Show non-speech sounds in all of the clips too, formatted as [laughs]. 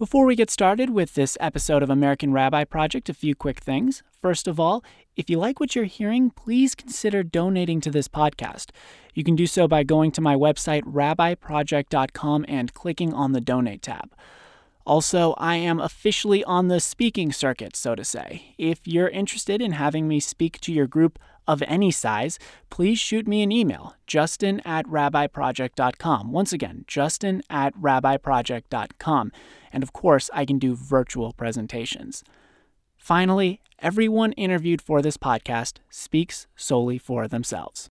Before we get started with this episode of American Rabbi Project, a few quick things. First of all, if you like what you're hearing, please consider donating to this podcast. You can do so by going to my website, rabbiproject.com, and clicking on the donate tab. Also, I am officially on the speaking circuit, so to say. If you're interested in having me speak to your group of any size, please shoot me an email, justin at rabbiproject.com. Once again, justin at rabbiproject.com. And of course, I can do virtual presentations. Finally, everyone interviewed for this podcast speaks solely for themselves.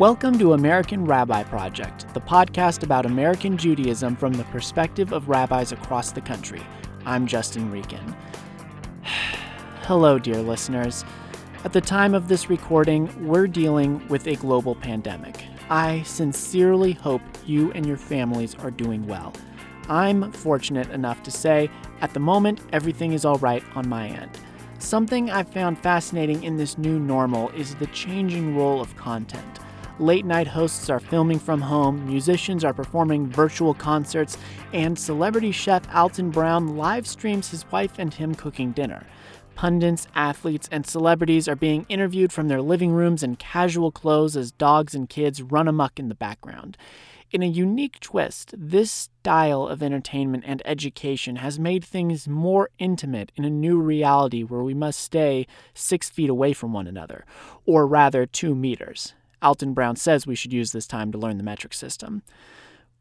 Welcome to American Rabbi Project, the podcast about American Judaism from the perspective of rabbis across the country. I'm Justin Rieken. [sighs] Hello, dear listeners. At the time of this recording, we're dealing with a global pandemic. I sincerely hope you and your families are doing well. I'm fortunate enough to say, at the moment, everything is all right on my end. Something I've found fascinating in this new normal is the changing role of content. Late night hosts are filming from home, musicians are performing virtual concerts, and celebrity chef Alton Brown live streams his wife and him cooking dinner. Pundits, athletes, and celebrities are being interviewed from their living rooms in casual clothes as dogs and kids run amuck in the background. In a unique twist, this style of entertainment and education has made things more intimate in a new reality where we must stay six feet away from one another, or rather, two meters. Alton Brown says we should use this time to learn the metric system.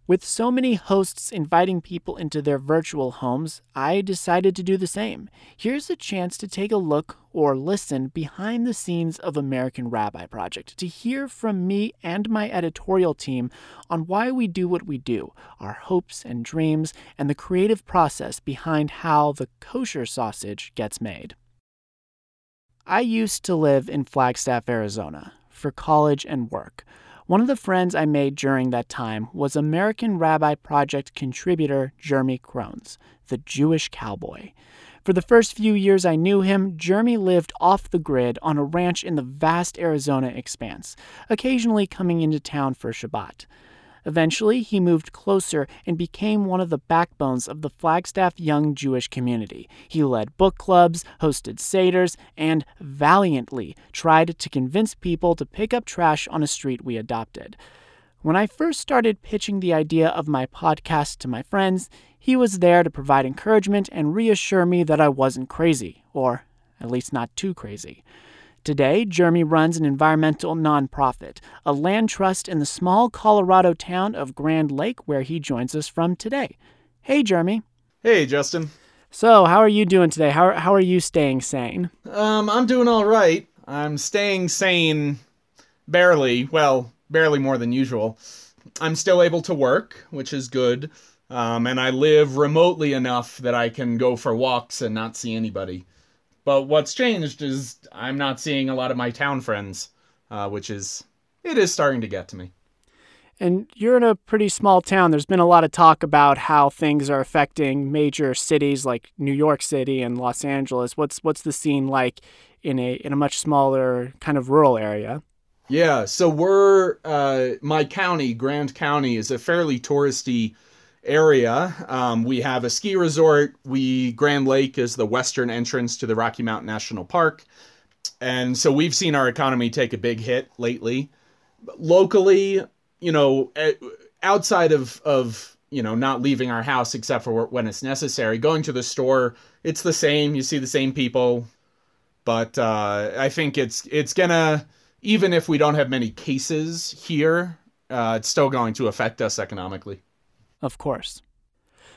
With so many hosts inviting people into their virtual homes, I decided to do the same. Here's a chance to take a look or listen behind the scenes of American Rabbi Project to hear from me and my editorial team on why we do what we do, our hopes and dreams, and the creative process behind how the kosher sausage gets made. I used to live in Flagstaff, Arizona, for college and work. One of the friends I made during that time was American Rabbi Project contributor Jeremy Krones, the Jewish cowboy. For the first few years I knew him, Jeremy lived off the grid on a ranch in the vast Arizona expanse, occasionally coming into town for Shabbat. Eventually, he moved closer and became one of the backbones of the Flagstaff young Jewish community. He led book clubs, hosted seders, and valiantly tried to convince people to pick up trash on a street we adopted. When I first started pitching the idea of my podcast to my friends, he was there to provide encouragement and reassure me that I wasn't crazy, or at least not too crazy. Today, Jeremy runs an environmental nonprofit, a land trust in the small Colorado town of Grand Lake, where he joins us from today. Hey, Jeremy. Hey, Justin. So, how are you doing today? How, how are you staying sane? Um, I'm doing all right. I'm staying sane barely. Well, barely more than usual. I'm still able to work, which is good. Um, and I live remotely enough that I can go for walks and not see anybody. But what's changed is I'm not seeing a lot of my town friends, uh, which is it is starting to get to me. And you're in a pretty small town. There's been a lot of talk about how things are affecting major cities like New York City and Los Angeles. What's what's the scene like in a in a much smaller kind of rural area? Yeah, so we're uh, my county, Grand County, is a fairly touristy area. Um, we have a ski resort. We Grand Lake is the western entrance to the Rocky Mountain National Park, and so we've seen our economy take a big hit lately. Locally, you know, eh, outside of of you know not leaving our house except for when it's necessary, going to the store, it's the same. You see the same people, but uh, I think it's it's gonna even if we don't have many cases here, uh, it's still going to affect us economically of course.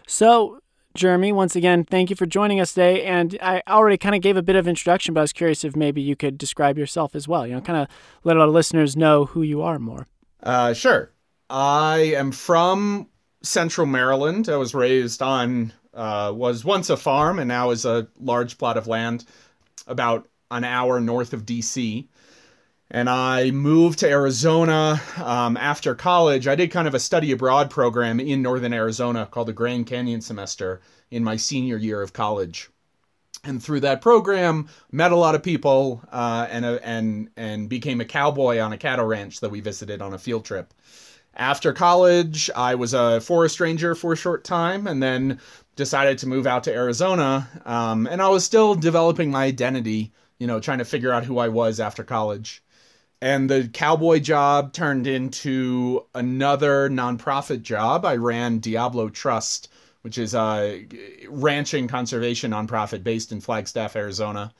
So, Jeremy, once again, thank you for joining us today. And I already kind of gave a bit of introduction, but I was curious if maybe you could describe yourself as well. You know, kind of let our listeners know who you are more. Uh, sure. I am from Central Maryland. I was raised on uh, was once a farm and now is a large plot of land about an hour north of DC and I moved to Arizona um, after college. I did kind of a study abroad program in northern Arizona called the Grand Canyon semester in my senior year of college. And through that program, met a lot of people uh, and, uh, and, and became a cowboy on a cattle ranch that we visited on a field trip. After college, I was a forest ranger for a short time and then decided to move out to Arizona. Um, and I was still developing my identity, you know, trying to figure out who I was after college. And the cowboy job turned into another nonprofit job. I ran Diablo Trust, which is a ranching conservation nonprofit based in Flagstaff, Arizona.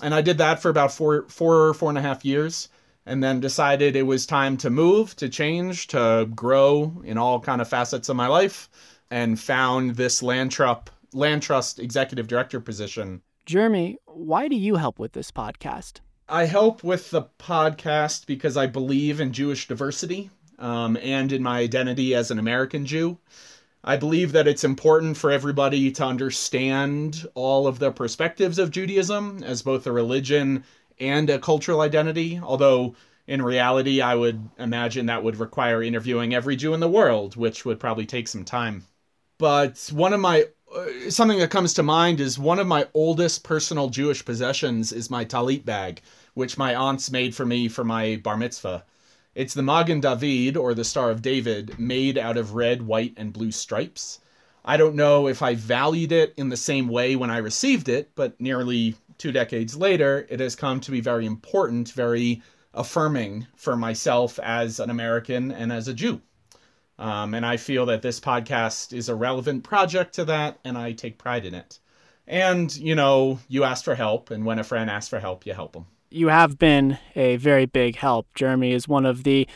And I did that for about four, four, four and a half years and then decided it was time to move, to change, to grow in all kind of facets of my life, and found this land, trup, land trust executive director position. Jeremy, why do you help with this podcast? I help with the podcast because I believe in Jewish diversity um, and in my identity as an American Jew. I believe that it's important for everybody to understand all of the perspectives of Judaism as both a religion and a cultural identity, although in reality, I would imagine that would require interviewing every Jew in the world, which would probably take some time. But one of my Uh, something that comes to mind is one of my oldest personal Jewish possessions is my talit bag, which my aunts made for me for my bar mitzvah. It's the Magen David, or the Star of David, made out of red, white, and blue stripes. I don't know if I valued it in the same way when I received it, but nearly two decades later, it has come to be very important, very affirming for myself as an American and as a Jew. Um, and I feel that this podcast is a relevant project to that, and I take pride in it. And, you know, you ask for help, and when a friend asks for help, you help them. You have been a very big help. Jeremy is one of the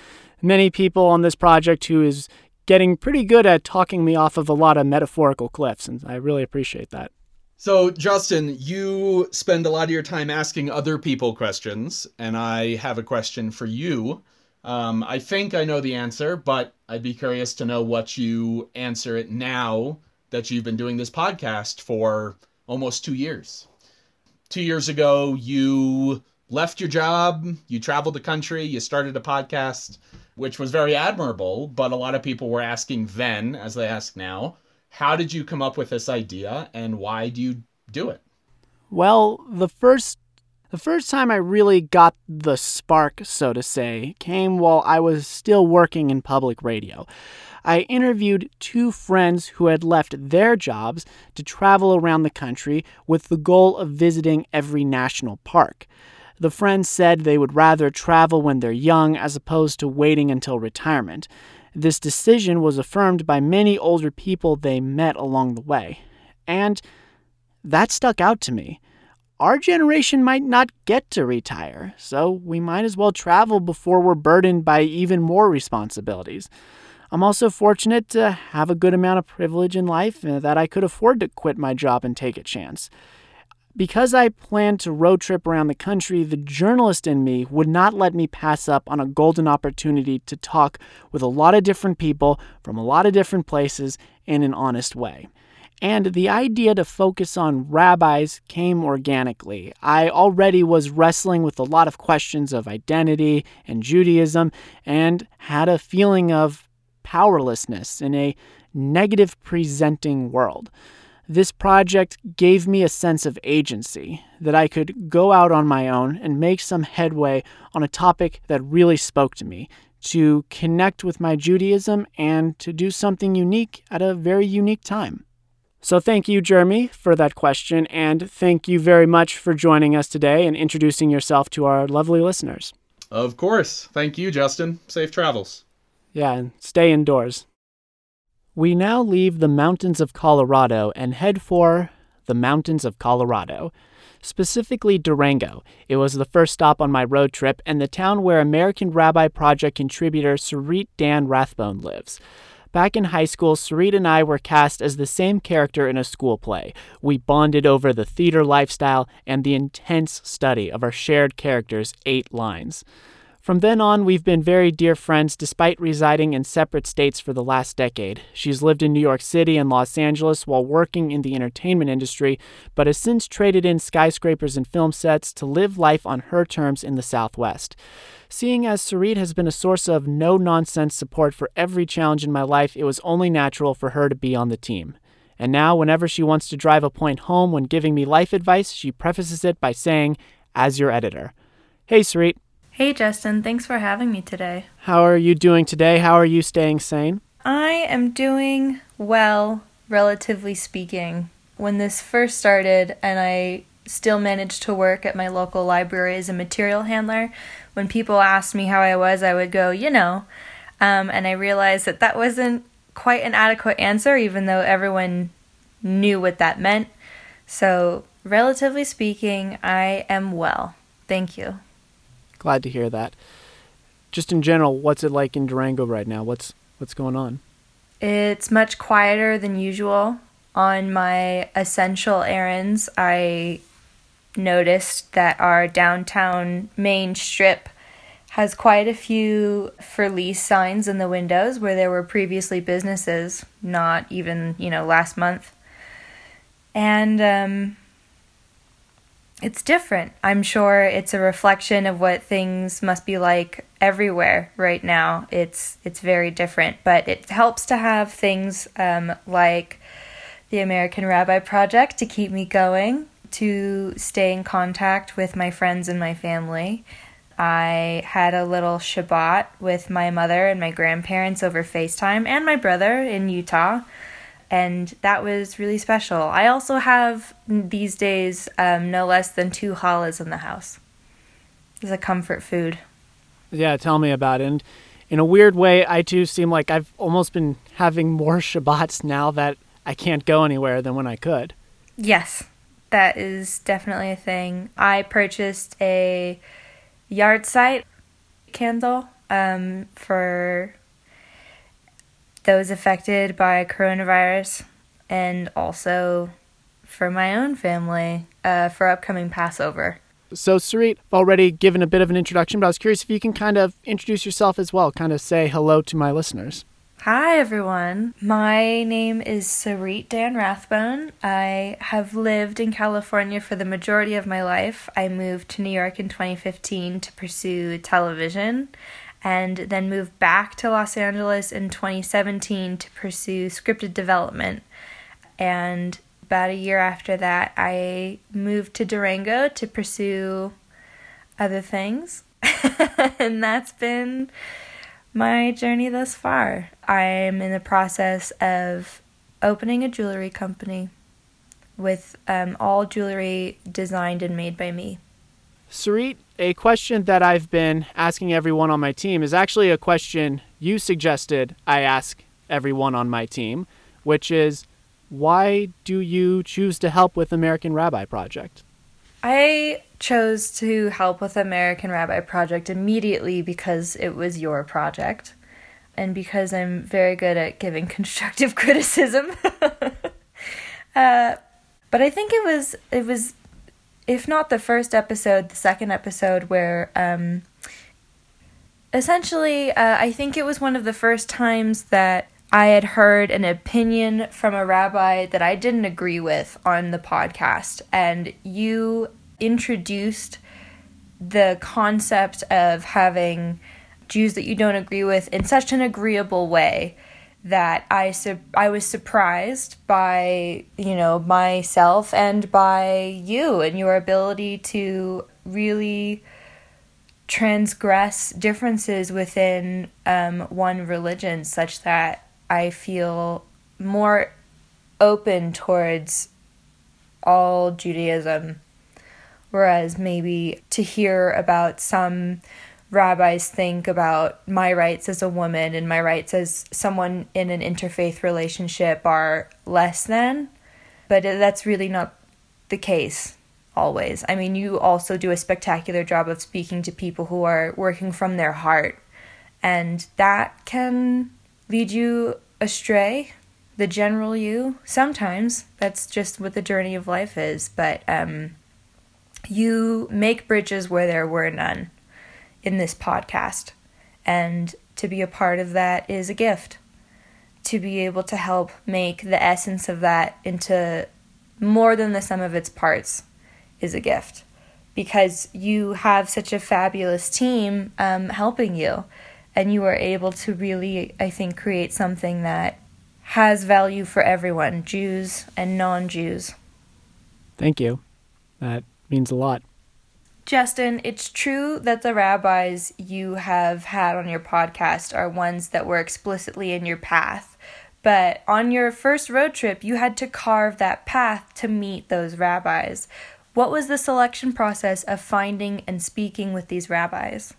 many people on this project who is getting pretty good at talking me off of a lot of metaphorical cliffs, and I really appreciate that. So, Justin, you spend a lot of your time asking other people questions, and I have a question for you. Um, I think I know the answer, but I'd be curious to know what you answer it now that you've been doing this podcast for almost two years. Two years ago, you left your job, you traveled the country, you started a podcast, which was very admirable, but a lot of people were asking then, as they ask now, how did you come up with this idea and why do you do it? Well, the first the first time I really got the spark, so to say, came while I was still working in public radio. I interviewed two friends who had left their jobs to travel around the country with the goal of visiting every national park. The friends said they would rather travel when they're young as opposed to waiting until retirement. This decision was affirmed by many older people they met along the way. And that stuck out to me. Our generation might not get to retire, so we might as well travel before we're burdened by even more responsibilities. I'm also fortunate to have a good amount of privilege in life uh, that I could afford to quit my job and take a chance. Because I planned to road trip around the country, the journalist in me would not let me pass up on a golden opportunity to talk with a lot of different people from a lot of different places in an honest way. And the idea to focus on rabbis came organically. I already was wrestling with a lot of questions of identity and Judaism and had a feeling of powerlessness in a negative presenting world. This project gave me a sense of agency, that I could go out on my own and make some headway on a topic that really spoke to me, to connect with my Judaism and to do something unique at a very unique time. So, thank you, Jeremy, for that question, and thank you very much for joining us today and introducing yourself to our lovely listeners. Of course. Thank you, Justin. Safe travels. Yeah, and stay indoors. We now leave the mountains of Colorado and head for the mountains of Colorado, specifically Durango. It was the first stop on my road trip and the town where American Rabbi Project contributor Sarit Dan Rathbone lives. Back in high school, Sarit and I were cast as the same character in a school play. We bonded over the theater lifestyle and the intense study of our shared characters' eight lines. From then on, we've been very dear friends despite residing in separate states for the last decade. She's lived in New York City and Los Angeles while working in the entertainment industry, but has since traded in skyscrapers and film sets to live life on her terms in the Southwest. Seeing as Sarit has been a source of no nonsense support for every challenge in my life, it was only natural for her to be on the team. And now, whenever she wants to drive a point home when giving me life advice, she prefaces it by saying, As your editor. Hey, Sarit. Hey, Justin. Thanks for having me today. How are you doing today? How are you staying sane? I am doing well, relatively speaking. When this first started, and I still managed to work at my local library as a material handler, when people asked me how I was, I would go, you know. Um, and I realized that that wasn't quite an adequate answer, even though everyone knew what that meant. So, relatively speaking, I am well. Thank you. Glad to hear that. Just in general, what's it like in Durango right now? What's what's going on? It's much quieter than usual. On my essential errands, I noticed that our downtown main strip has quite a few for lease signs in the windows where there were previously businesses, not even, you know, last month. And um, it's different. I'm sure it's a reflection of what things must be like everywhere right now. It's it's very different, but it helps to have things um, like the American Rabbi Project to keep me going, to stay in contact with my friends and my family, I had a little Shabbat with my mother and my grandparents over FaceTime and my brother in Utah. And that was really special. I also have these days um, no less than two challahs in the house. It's a comfort food. Yeah, tell me about it. And in a weird way, I too seem like I've almost been having more [laughs] Shabbats now that I can't go anywhere than when I could. Yes, that is definitely a thing. I purchased a yahrzeit candle um, for those affected by coronavirus and also for my own family uh, for upcoming Passover. So, Sarit, I've already given a bit of an introduction, but I was curious if you can kind of introduce yourself as well, kind of say hello to my listeners. Hi, everyone. My name is Sarit Dan Rathbone. I have lived in California for the majority of my life. I moved to New York in 2015 to pursue television and then moved back to Los Angeles in 2017 to pursue scripted development. And about a year after that, I moved to Durango to pursue other things. [laughs] and that's been my journey thus far. I'm in the process of opening a jewelry company with um, all jewelry designed and made by me. Sarit, a question that I've been asking everyone on my team is actually a question you suggested I ask everyone on my team, which is why do you choose to help with American Rabbi Project? I chose to help with American Rabbi Project immediately because it was your project and because I'm very good at giving [laughs] constructive criticism. [laughs] uh, but I think it was it was if not the first episode, the second episode where um, essentially uh, I think it was one of the first times that I had heard an opinion from a rabbi that I didn't agree with on the podcast, and you introduced the concept of having Jews that you don't agree with in such an agreeable way that I su- I was surprised by you know myself and by you and your ability to really transgress differences within um, one religion such that I feel more open towards all Judaism. Whereas maybe to hear about some rabbis think about my rights as a woman and my rights as someone in an interfaith relationship are less than, but that's really not the case always. I mean, you also do a spectacular job of speaking to people who are working from their heart, and that can lead you astray the general you sometimes that's just what the journey of life is but um you make bridges where there were none in this podcast and to be a part of that is a gift to be able to help make the essence of that into more than the sum of its parts is a gift because you have such a fabulous team um, helping you and you are able to really, I think, create something that has value for everyone, Jews and non Jews. Thank you. That means a lot. Justin, it's true that the rabbis you have had on your podcast are ones that were explicitly in your path. But on your first road trip, you had to carve that path to meet those rabbis. What was the selection process of finding and speaking with these rabbis?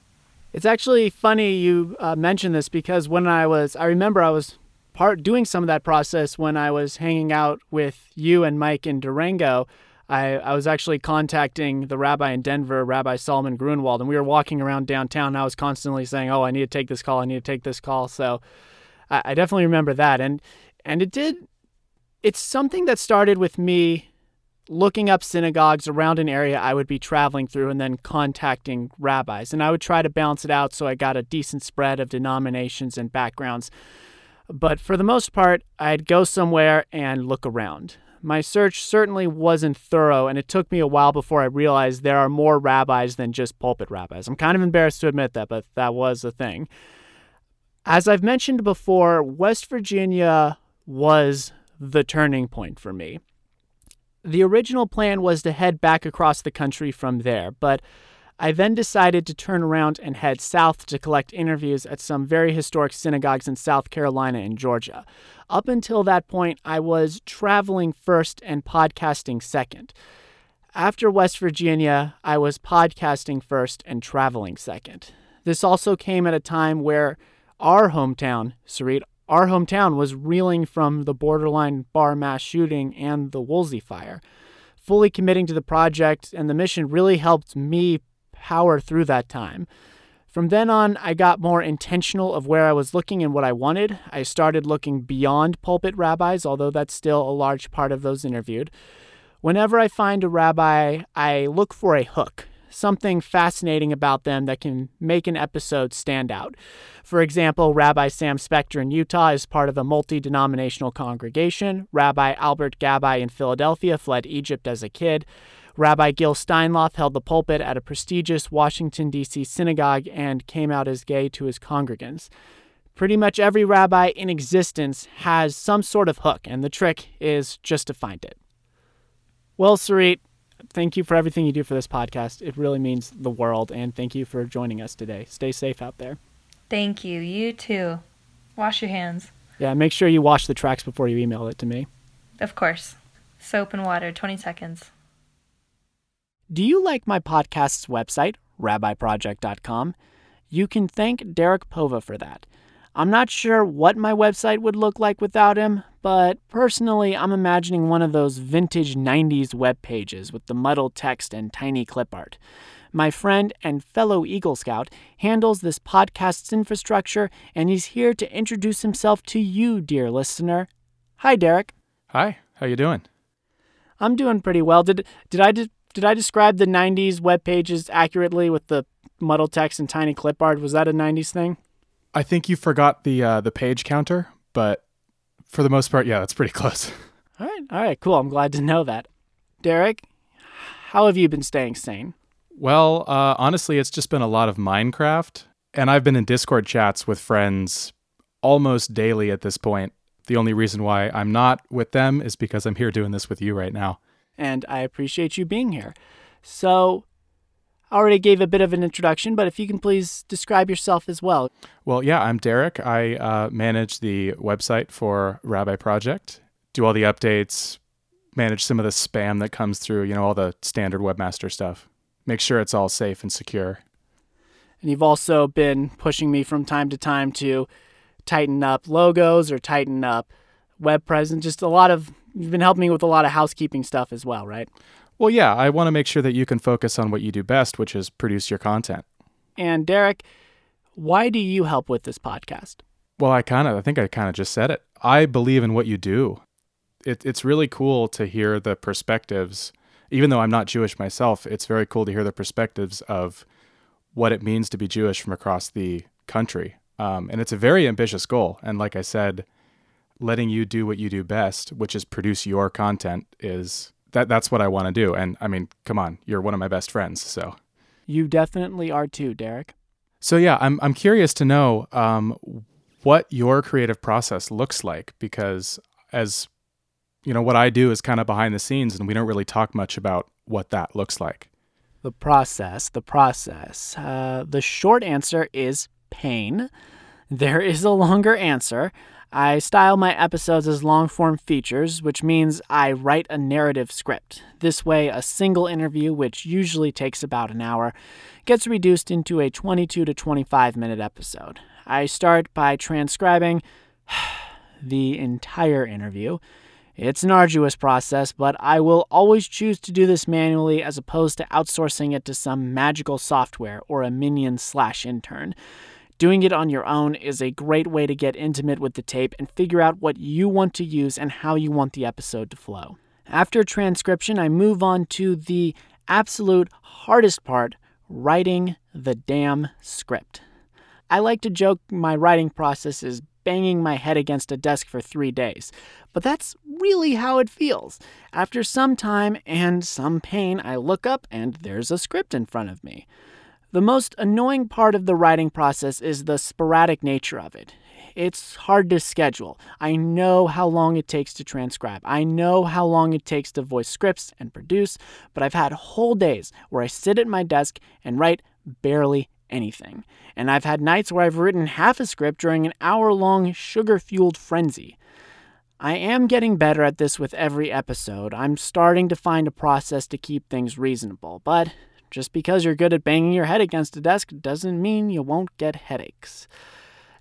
It's actually funny you uh, mentioned this because when I was, I remember I was part doing some of that process when I was hanging out with you and Mike in Durango. I, I was actually contacting the rabbi in Denver, Rabbi Solomon Grunwald, and we were walking around downtown. And I was constantly saying, "Oh, I need to take this call. I need to take this call." So I, I definitely remember that, and and it did. It's something that started with me looking up synagogues around an area I would be traveling through and then contacting rabbis. And I would try to balance it out so I got a decent spread of denominations and backgrounds. But for the most part, I'd go somewhere and look around. My search certainly wasn't thorough, and it took me a while before I realized there are more rabbis than just pulpit rabbis. I'm kind of embarrassed to admit that, but that was a thing. As I've mentioned before, West Virginia was the turning point for me. The original plan was to head back across the country from there, but I then decided to turn around and head south to collect interviews at some very historic synagogues in South Carolina and Georgia. Up until that point, I was traveling first and podcasting second. After West Virginia, I was podcasting first and traveling second. This also came at a time where our hometown, Sarit, our hometown was reeling from the borderline bar mass shooting and the Woolsey fire. Fully committing to the project and the mission really helped me power through that time. From then on, I got more intentional of where I was looking and what I wanted. I started looking beyond pulpit rabbis, although that's still a large part of those interviewed. Whenever I find a rabbi, I look for a hook, something fascinating about them that can make an episode stand out. For example, Rabbi Sam Spector in Utah is part of a multi denominational congregation. Rabbi Albert Gabbai in Philadelphia fled Egypt as a kid. Rabbi Gil Steinlauf held the pulpit at a prestigious Washington, D.C. synagogue and came out as gay to his congregants. Pretty much every rabbi in existence has some sort of hook, and the trick is just to find it. Well, Sarit, thank you for everything you do for this podcast. It really means the world, and thank you for joining us today. Stay safe out there. Thank you. You too. Wash your hands. Yeah, make sure you wash the tracks before you email it to me. Of course. Soap and water, 20 seconds. Do you like my podcast's website, rabbiproject.com? You can thank Derek Pova for that. I'm not sure what my website would look like without him, but personally, I'm imagining one of those vintage 90s web pages with the muddled text and tiny clip art. My friend and fellow Eagle Scout handles this podcast's infrastructure, and he's here to introduce himself to you, dear listener. Hi, Derek. Hi. How you doing? I'm doing pretty well. Did did I did I describe the 90s web pages accurately with the muddled text and tiny clip art? Was that a 90s thing? I think you forgot the uh, the page counter, but for the most part, yeah, that's pretty [laughs] close. All right, all right, cool. I'm glad to know that. Derek, how have you been staying sane? Well, uh, honestly, it's just been a lot of Minecraft, and I've been in Discord chats with friends almost daily at this point. The only reason why I'm not with them is because I'm here doing this with you right now. And I appreciate you being here. So, I already gave a bit of an introduction, but if you can please describe yourself as well. Well, yeah, I'm Derek. I uh, manage the website for Rabbi Project, do all the updates, manage some of the spam that comes through, you know, all the standard webmaster stuff. Make sure it's all safe and secure. And you've also been pushing me from time to time to tighten up logos or tighten up web presence. Just a lot of, you've been helping me with a lot of housekeeping stuff as well, right? Well, yeah, I want to make sure that you can focus on what you do best, which is produce your content. And Derek, why do you help with this podcast? Well, I kind of, I think I kind of just said it. I believe in what you do. It, it's really cool to hear the perspectives. Even though I'm not Jewish myself, it's very cool to hear the perspectives of what it means to be Jewish from across the country. Um, and it's a very ambitious goal. And like I said, letting you do what you do best, which is produce your content, is that that's what I want to do. And I mean, come on, you're one of my best friends, so You definitely are too, Derek. so yeah, I'm I'm curious to know um, what your creative process looks like because as you know, what I do is kind of behind the scenes, and we don't really talk much about what that looks like. The process, the process. Uh, the short answer is pain. There is a longer answer. I style my episodes as long form features, which means I write a narrative script. This way, a single interview, which usually takes about an hour, gets reduced into a 22 to 25 minute episode. I start by transcribing [sighs] the entire interview. It's an arduous process, but I will always choose to do this manually as opposed to outsourcing it to some magical software or a minion slash intern. Doing it on your own is a great way to get intimate with the tape and figure out what you want to use and how you want the episode to flow. After transcription, I move on to the absolute hardest part writing the damn script. I like to joke my writing process is banging my head against a desk for three days, but that's really how it feels. After some time and some pain, I look up and there's a script in front of me. The most annoying part of the writing process is the sporadic nature of it. It's hard to schedule. I know how long it takes to transcribe. I know how long it takes to voice scripts and produce, but I've had whole days where I sit at my desk and write barely anything. And I've had nights where I've written half a script during an hour long sugar fueled frenzy. I am getting better at this with every episode. I'm starting to find a process to keep things reasonable, but just because you're good at banging your head against a desk doesn't mean you won't get headaches.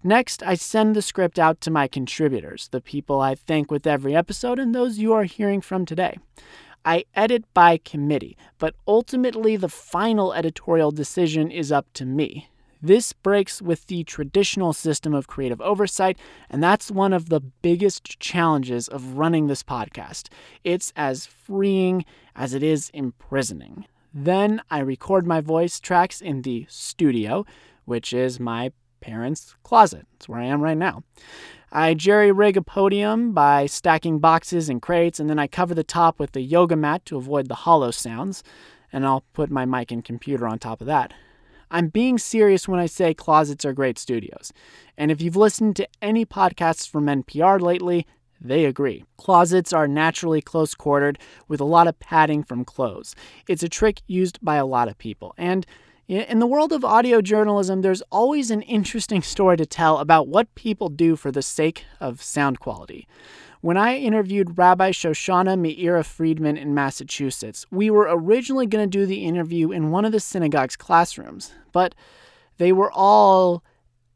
Next, I send the script out to my contributors, the people I thank with every episode, and those you are hearing from today. I edit by committee, but ultimately the final editorial decision is up to me. This breaks with the traditional system of creative oversight, and that's one of the biggest challenges of running this podcast. It's as freeing as it is imprisoning. Then I record my voice tracks in the studio, which is my parents' closet. It's where I am right now. I jerry rig a podium by stacking boxes and crates, and then I cover the top with a yoga mat to avoid the hollow sounds, and I'll put my mic and computer on top of that. I'm being serious when I say closets are great studios. And if you've listened to any podcasts from NPR lately, they agree. Closets are naturally close quartered with a lot of padding from clothes. It's a trick used by a lot of people. And in the world of audio journalism, there's always an interesting story to tell about what people do for the sake of sound quality. When I interviewed Rabbi Shoshana Meira Friedman in Massachusetts, we were originally going to do the interview in one of the synagogue's classrooms, but they were all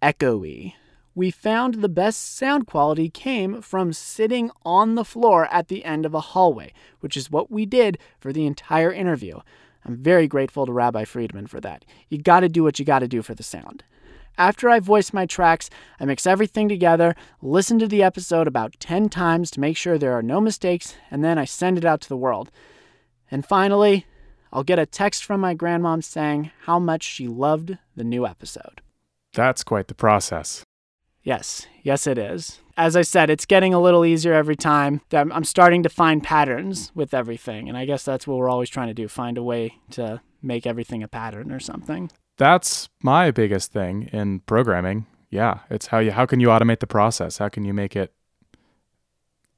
echoey we found the best sound quality came from sitting on the floor at the end of a hallway, which is what we did for the entire interview. I'm very grateful to Rabbi Friedman for that. You got to do what you got to do for the sound. After I voice my tracks, I mix everything together, listen to the episode about 10 times to make sure there are no mistakes, and then I send it out to the world. And finally, I'll get a text from my grandmom saying how much she loved the new episode. That's quite the process. Yes, yes, it is. As I said, it's getting a little easier every time. I'm starting to find patterns with everything, and I guess that's what we're always trying to do find a way to make everything a pattern or something. That's my biggest thing in programming. Yeah, it's how you how can you automate the process? How can you make it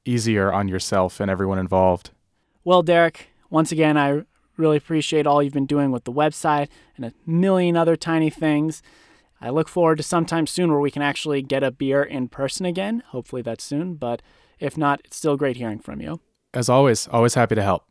easier on yourself and everyone involved? Well, Derek, once again, I really appreciate all you've been doing with the website and a million other tiny things. I look forward to sometime soon where we can actually get a beer in person again. Hopefully that's soon, but if not, it's still great hearing from you. As always, always happy to help.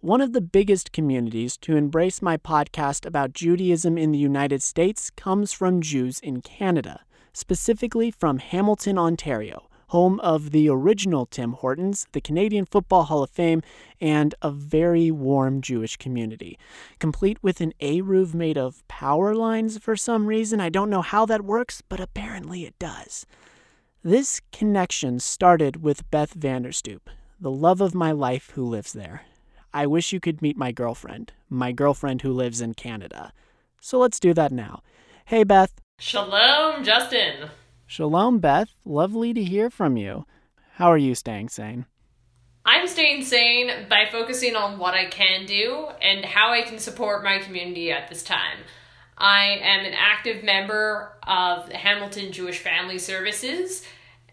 One of the biggest communities to embrace my podcast about Judaism in the United States comes from Jews in Canada, specifically from Hamilton, Ontario home of the original Tim Hortons, the Canadian Football Hall of Fame, and a very warm Jewish community, complete with an Eruv made of power lines for some reason. I don't know how that works, but apparently it does. This connection started with Beth Vanderstoop, the love of my life who lives there. I wish you could meet my girlfriend, my girlfriend who lives in Canada. So let's do that now. Hey, Beth. Shalom, Justin. Shalom, Beth. Lovely to hear from you. How are you staying sane? I'm staying sane by focusing on what I can do and how I can support my community at this time. I am an active member of Hamilton Jewish Family Services,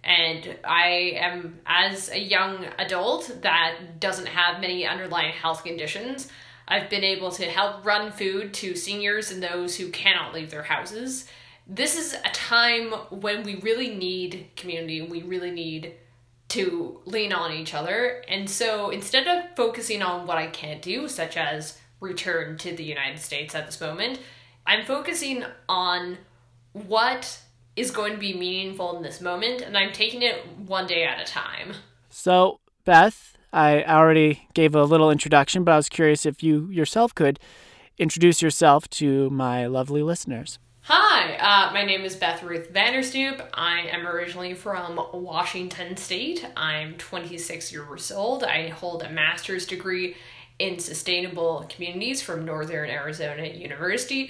and I am, as a young adult that doesn't have many underlying health conditions, I've been able to help run food to seniors and those who cannot leave their houses. This is a time when we really need community and we really need to lean on each other. And so instead of focusing on what I can't do, such as return to the United States at this moment, I'm focusing on what is going to be meaningful in this moment, and I'm taking it one day at a time. So, Beth, I already gave a little introduction, but I was curious if you yourself could introduce yourself to my lovely listeners. Hi, uh, my name is Beth Ruth Vanderstoop. I am originally from Washington State. I'm 26 years old. I hold a master's degree in sustainable communities from Northern Arizona University,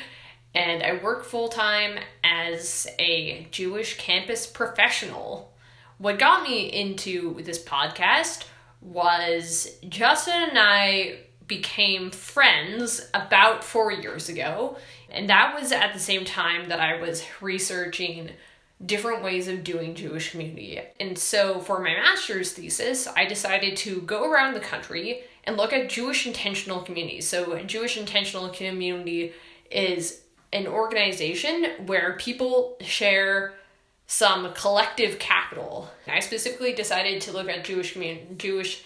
and I work full time as a Jewish campus professional. What got me into this podcast was Justin and I became friends about four years ago, and that was at the same time that I was researching different ways of doing Jewish community. And so for my master's thesis, I decided to go around the country and look at Jewish intentional communities. So, Jewish intentional community is an organization where people share some collective capital. I specifically decided to look at Jewish community, Jewish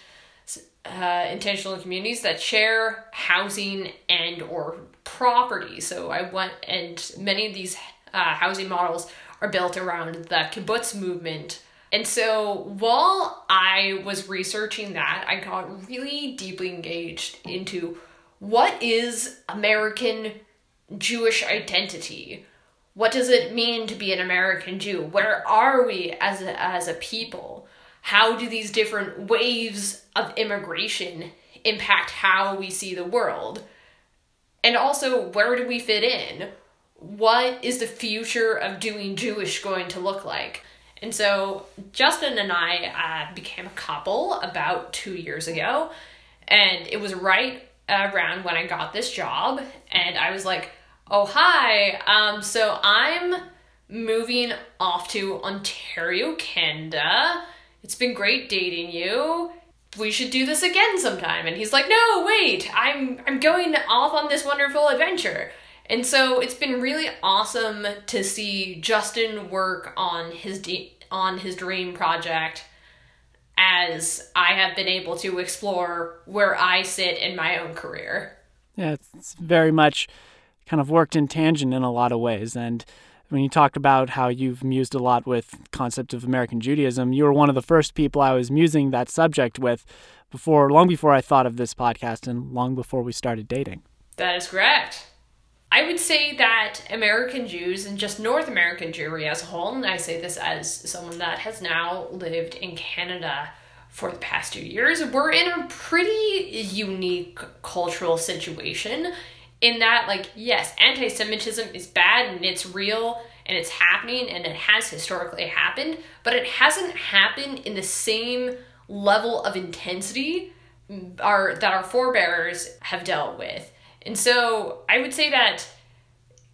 uh, intentional communities that share housing and or property. So I went and many of these uh, housing models are built around the kibbutz movement. And so while I was researching that, I got really deeply engaged into what is American Jewish identity? What does it mean to be an American Jew? Where are we as a, as a people? How do these different waves of immigration impact how we see the world? And also, where do we fit in? What is the future of doing Jewish going to look like? And so, Justin and I uh, became a couple about two years ago, and it was right around when I got this job, and I was like, oh, hi, um, so I'm moving off to Ontario, Canada. It's been great dating you we should do this again sometime. And he's like no wait i'm i'm going off on this wonderful adventure. And so it's been really awesome to see justin work on his de- on his dream project as i have been able to explore where i sit in my own career. Yeah it's very much kind of worked in tangent in a lot of ways. And when you talked about how you've mused a lot with concept of American Judaism, you were one of the first people I was musing that subject with before long before I thought of this podcast and long before we started dating. That is correct. I would say that American Jews and just North American Jewry as a whole, and I say this as someone that has now lived in Canada for the past two years, we're in a pretty unique cultural situation in that like yes anti-semitism is bad and it's real and it's happening and it has historically happened but it hasn't happened in the same level of intensity our that our forebears have dealt with. And so i would say that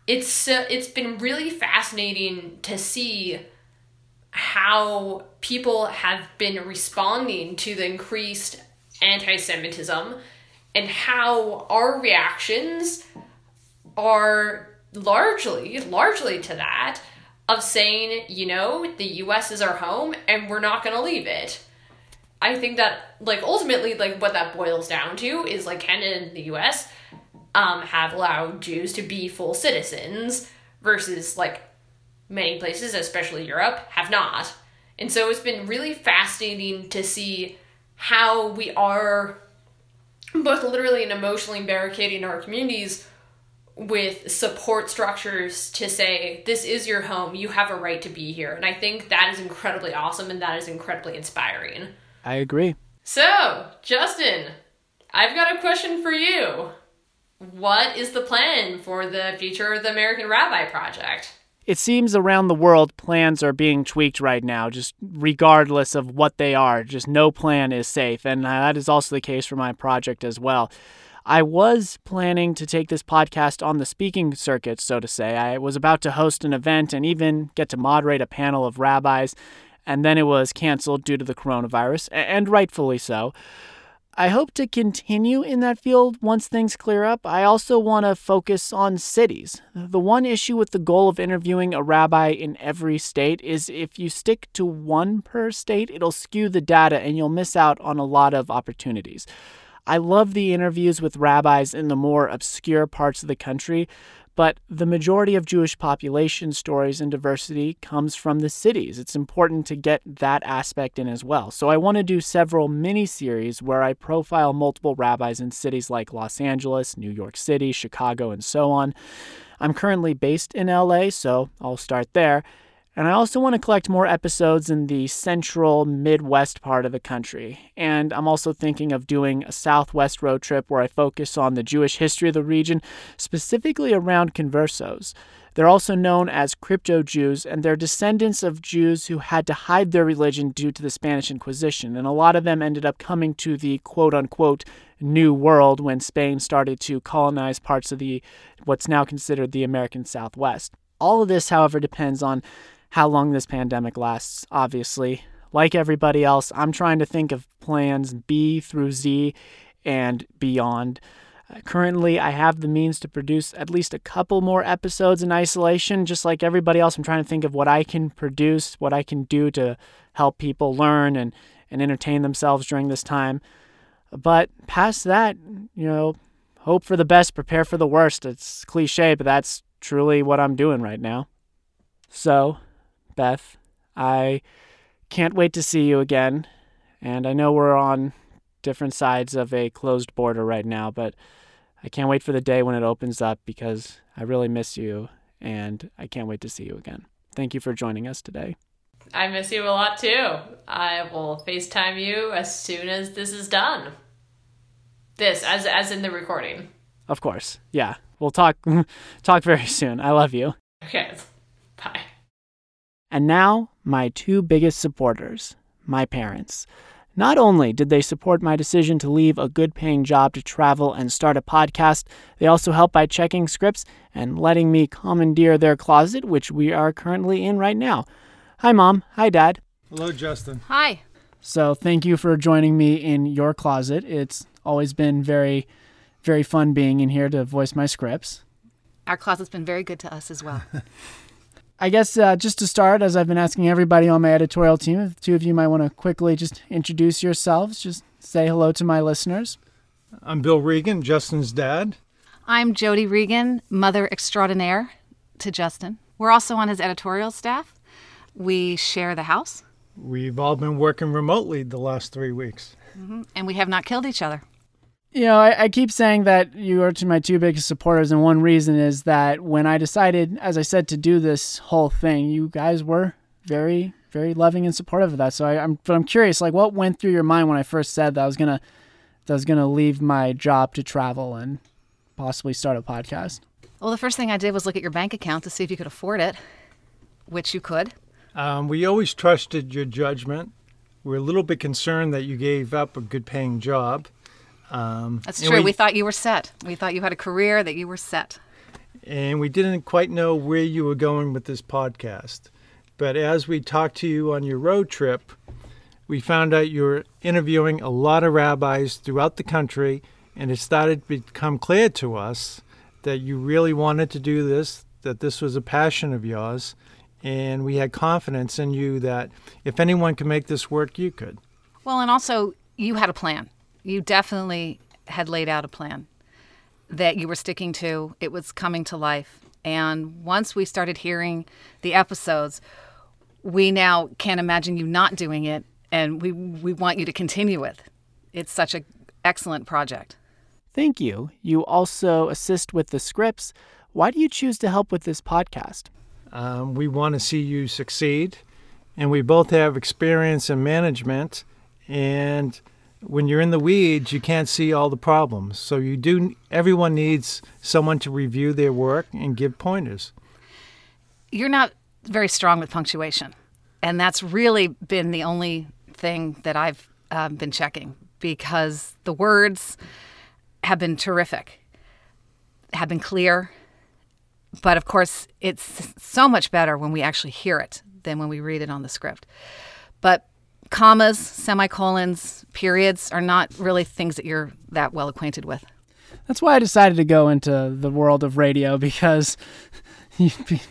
it's uh, it's been really fascinating to see how people have been responding to the increased anti-semitism and how our reactions are largely largely to that of saying you know the us is our home and we're not going to leave it. I think that like ultimately like what that boils down to is like canada and the us um, have allowed jews to be full citizens versus like many places especially europe have not. And so it's been really fascinating to see how we are [laughs] both literally and emotionally barricading our communities with support structures to say this is your home. You have a right to be here. And i think that is incredibly awesome and that is incredibly inspiring. I agree. So justin i've got a question for you. What is the plan for the future of the american rabbi project it seems around the world plans are being tweaked right now, just regardless of what they are. Just no plan is safe. And uh, that is also the case for my project as well. I was planning to take this podcast on the speaking circuit, so to say. I was about to host an event and even get to moderate a panel of rabbis, and then it was canceled due to the coronavirus, and rightfully so. I hope to continue in that field once things clear up. I also want to focus on cities. The one issue with the goal of interviewing a rabbi in every state is if you stick to one per state, it'll skew the data and you'll miss out on a lot of opportunities. I love the interviews with rabbis in the more obscure parts of the country, but the majority of Jewish population stories and diversity comes from the cities. It's important to get that aspect in as well. So I want to do several mini series where I profile multiple rabbis in cities like Los Angeles, New York City, Chicago, and so on. I'm currently based in LA, so I'll start there. And I also want to collect more episodes in the central Midwest part of the country. And I'm also thinking of doing a Southwest road trip where I focus on the Jewish history of the region, specifically around conversos. They're also known as crypto Jews, and they're descendants of Jews who had to hide their religion due to the Spanish Inquisition. And a lot of them ended up coming to the quote unquote New World when Spain started to colonize parts of the what's now considered the American Southwest. All of this, however, depends on how long this pandemic lasts, obviously. Like everybody else, I'm trying to think of plans B through Z and beyond. Uh, currently, I have the means to produce at least a couple more episodes in isolation. Just like everybody else, I'm trying to think of what I can produce, what I can do to help people learn and, and entertain themselves during this time. But past that, you know, hope for the best, prepare for the worst. It's cliche, but that's truly what I'm doing right now. So, Beth. I can't wait to see you again. And I know we're on different sides of a closed border right now, but I can't wait for the day when it opens up because I really miss you and I can't wait to see you again. Thank you for joining us today. I miss you a lot too. I will FaceTime you as soon as this is done. This as as in the recording. Of course. Yeah. We'll talk [laughs] talk very soon. I love you. Okay. Bye. And now, my two biggest supporters my parents. Not only did they support my decision to leave a good paying job to travel and start a podcast, they also helped by checking scripts and letting me commandeer their closet, which we are currently in right now. Hi, Mom. Hi, Dad. Hello, Justin. Hi. So, thank you for joining me in your closet. It's always been very, very fun being in here to voice my scripts. Our closet's been very good to us as well. [laughs] I guess uh, just to start, as I've been asking everybody on my editorial team, if the two of you might want to quickly just introduce yourselves, just say hello to my listeners. I'm Bill Regan, Justin's dad. I'm Jody Regan, mother extraordinaire to Justin. We're also on his editorial staff. We share the house. We've all been working remotely the last three weeks. Mm-hmm. And we have not killed each other. You know, I, I, keep saying that you are to my two biggest supporters, and one reason is that when I decided, as I said, to do this whole thing, you guys were very, very loving and supportive of that. So I, am but I'm curious, like, what went through your mind when I first said that I was gonna, that I was gonna leave my job to travel and possibly start a podcast? Well, the first thing I did was look at your bank account to see if you could afford it, which you could. Um, we always trusted your judgment. We're a little bit concerned that you gave up a good paying job. Um, That's true. We, we thought you were set. We thought you had a career, that you were set. And we didn't quite know where you were going with this podcast. But as we talked to you on your road trip, we found out you were interviewing a lot of rabbis throughout the country, and it started to become clear to us that you really wanted to do this, that this was a passion of yours, and we had confidence in you that if anyone could make this work, you could. Well, and also you had a plan you definitely had laid out a plan that you were sticking to. It was coming to life. And once we started hearing the episodes, we now can't imagine you not doing it. And we, we want you to continue with. It's such an excellent project. Thank you. You also assist with the scripts. Why do you choose to help with this podcast? Um, we want to see you succeed. And we both have experience in management. And when you're in the weeds, you can't see all the problems. So you do. Everyone needs someone to review their work and give pointers. You're not very strong with punctuation, and that's really been the only thing that I've um, been checking because the words have been terrific, have been clear. But of course, it's so much better when we actually hear it than when we read it on the script. But commas, semicolons, periods are not really things that you're that well acquainted with. That's why I decided to go into the world of radio because [laughs] be...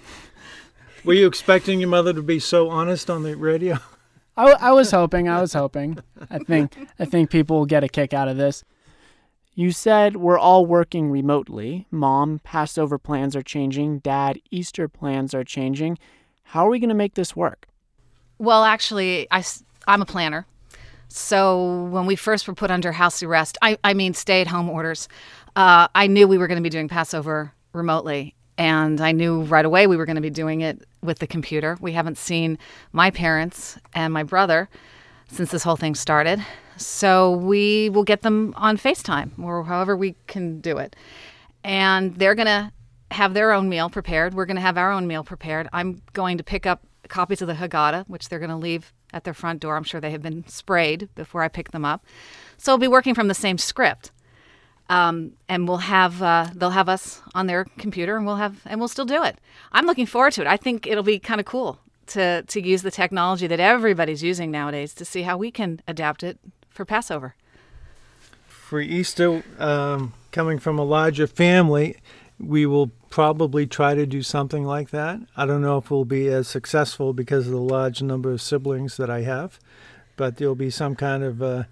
Were you expecting your mother to be so honest on the radio? [laughs] I, I was hoping. I was hoping. I think I think people will get a kick out of this. You said we're all working remotely. Mom, Passover plans are changing. Dad, Easter plans are changing. How are we going to make this work? Well, actually, I, I'm a planner. So when we first were put under house arrest, I, I mean stay at home orders, uh, I knew we were going to be doing Passover remotely. And I knew right away we were going to be doing it with the computer. We haven't seen my parents and my brother since this whole thing started. So we will get them on FaceTime or however we can do it. And they're going to have their own meal prepared. We're going to have our own meal prepared. I'm going to pick up copies of the Haggadah, which they're going to leave at their front door. I'm sure they have been sprayed before I pick them up. So we'll be working from the same script. Um, and we'll have uh, they'll have us on their computer, and we'll have and we'll still do it. I'm looking forward to it. I think it'll be kind of cool to to use the technology that everybody's using nowadays to see how we can adapt it for Passover. For Easter, um, coming from a larger family, we will probably try to do something like that. I don't know if we'll be as successful because of the large number of siblings that I have, but there'll be some kind of uh,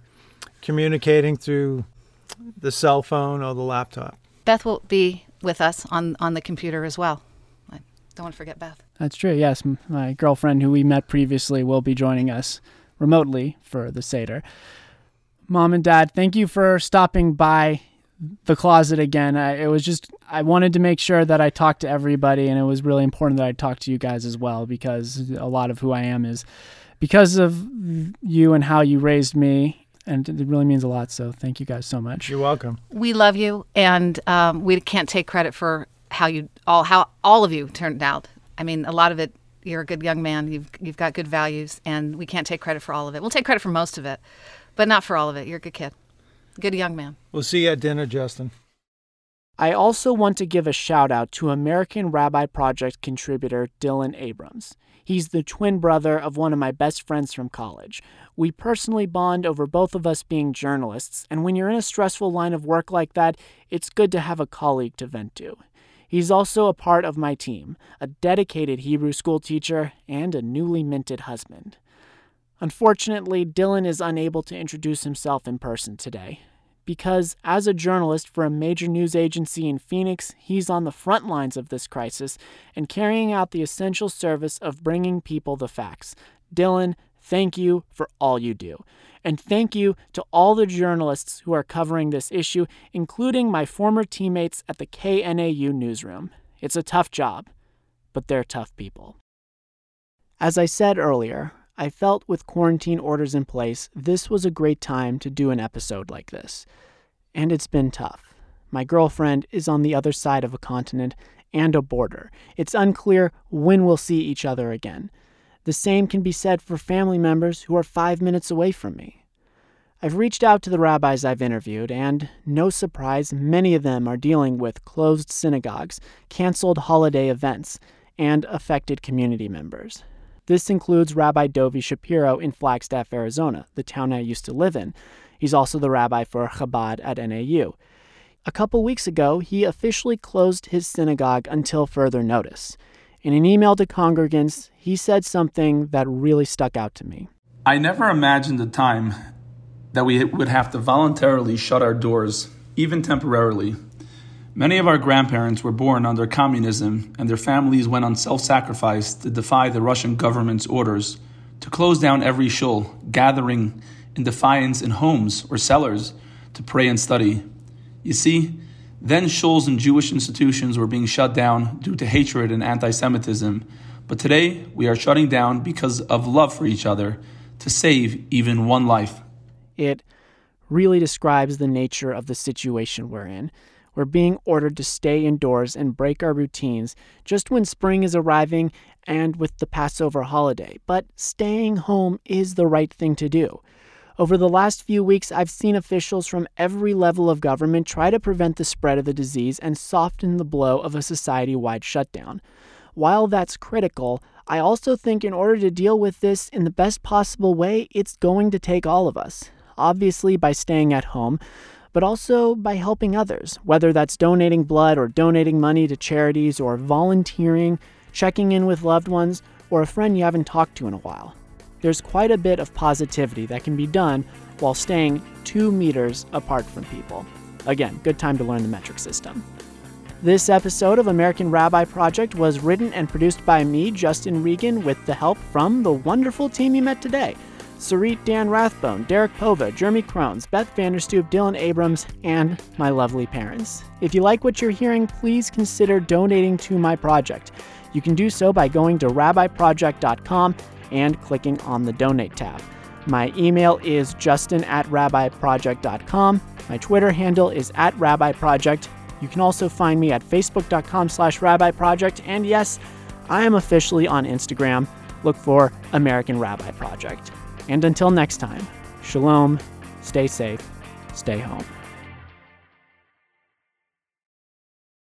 communicating through the cell phone or the laptop. Beth will be with us on, on the computer as well. I don't want to forget Beth. That's true. Yes, my girlfriend, who we met previously, will be joining us remotely for the Seder. Mom and Dad, thank you for stopping by the closet again. I, it was just, I wanted to make sure that I talked to everybody, and it was really important that I talked to you guys as well because a lot of who I am is because of you and how you raised me and it really means a lot. So thank you guys so much. You're welcome. We love you, and um, we can't take credit for how you all how all of you turned out. I mean, a lot of it. You're a good young man. You've you've got good values, and we can't take credit for all of it. We'll take credit for most of it, but not for all of it. You're a good kid, good young man. We'll see you at dinner, Justin. I also want to give a shout out to American Rabbi Project contributor Dylan Abrams. He's the twin brother of one of my best friends from college. We personally bond over both of us being journalists, and when you're in a stressful line of work like that, it's good to have a colleague to vent to. He's also a part of my team, a dedicated Hebrew school teacher, and a newly minted husband. Unfortunately, Dylan is unable to introduce himself in person today. Because as a journalist for a major news agency in Phoenix, he's on the front lines of this crisis and carrying out the essential service of bringing people the facts. Dylan, Thank you for all you do. And thank you to all the journalists who are covering this issue, including my former teammates at the KNAU newsroom. It's a tough job, but they're tough people. As I said earlier, I felt with quarantine orders in place, this was a great time to do an episode like this. And it's been tough. My girlfriend is on the other side of a continent and a border. It's unclear when we'll see each other again. The same can be said for family members who are five minutes away from me. I've reached out to the rabbis I've interviewed, and no surprise, many of them are dealing with closed synagogues, canceled holiday events, and affected community members. This includes Rabbi Dovi Shapiro in Flagstaff, Arizona, the town I used to live in. He's also the rabbi for Chabad at NAU. A couple weeks ago, he officially closed his synagogue until further notice. In an email to congregants, he said something that really stuck out to me. I never imagined a time that we would have to voluntarily shut our doors, even temporarily. Many of our grandparents were born under communism, and their families went on self sacrifice to defy the Russian government's orders to close down every shul, gathering in defiance in homes or cellars to pray and study. You see, then shuls and Jewish institutions were being shut down due to hatred and anti Semitism, but today we are shutting down because of love for each other to save even one life. It really describes the nature of the situation we're in. We're being ordered to stay indoors and break our routines just when spring is arriving and with the Passover holiday. But staying home is the right thing to do. Over the last few weeks, I've seen officials from every level of government try to prevent the spread of the disease and soften the blow of a society wide shutdown. While that's critical, I also think in order to deal with this in the best possible way, it's going to take all of us. obviously by staying at home, but also by helping others, whether that's donating blood or donating money to charities or volunteering, checking in with loved ones, or a friend you haven't talked to in a while. There's quite a bit of positivity that can be done while staying two meters apart from people. Again, good time to learn the metric system. This episode of American Rabbi Project was written and produced by me, Justin Regan, with the help from the wonderful team you met today. Sarit Dan Rathbone, Derek Pova, Jeremy Crones, Beth Vanderstoop, Dylan Abrams, and my lovely parents. If you like what you're hearing, please consider donating to my project. You can do so by going to rabbiproject.com and clicking on the donate tab. My email is justin at rabbiproject.com. My Twitter handle is at rabbiproject. You can also find me at facebook.com slash rabbiproject. And yes, I am officially on Instagram. Look for American Rabbi Project. And until next time, shalom, stay safe, stay home.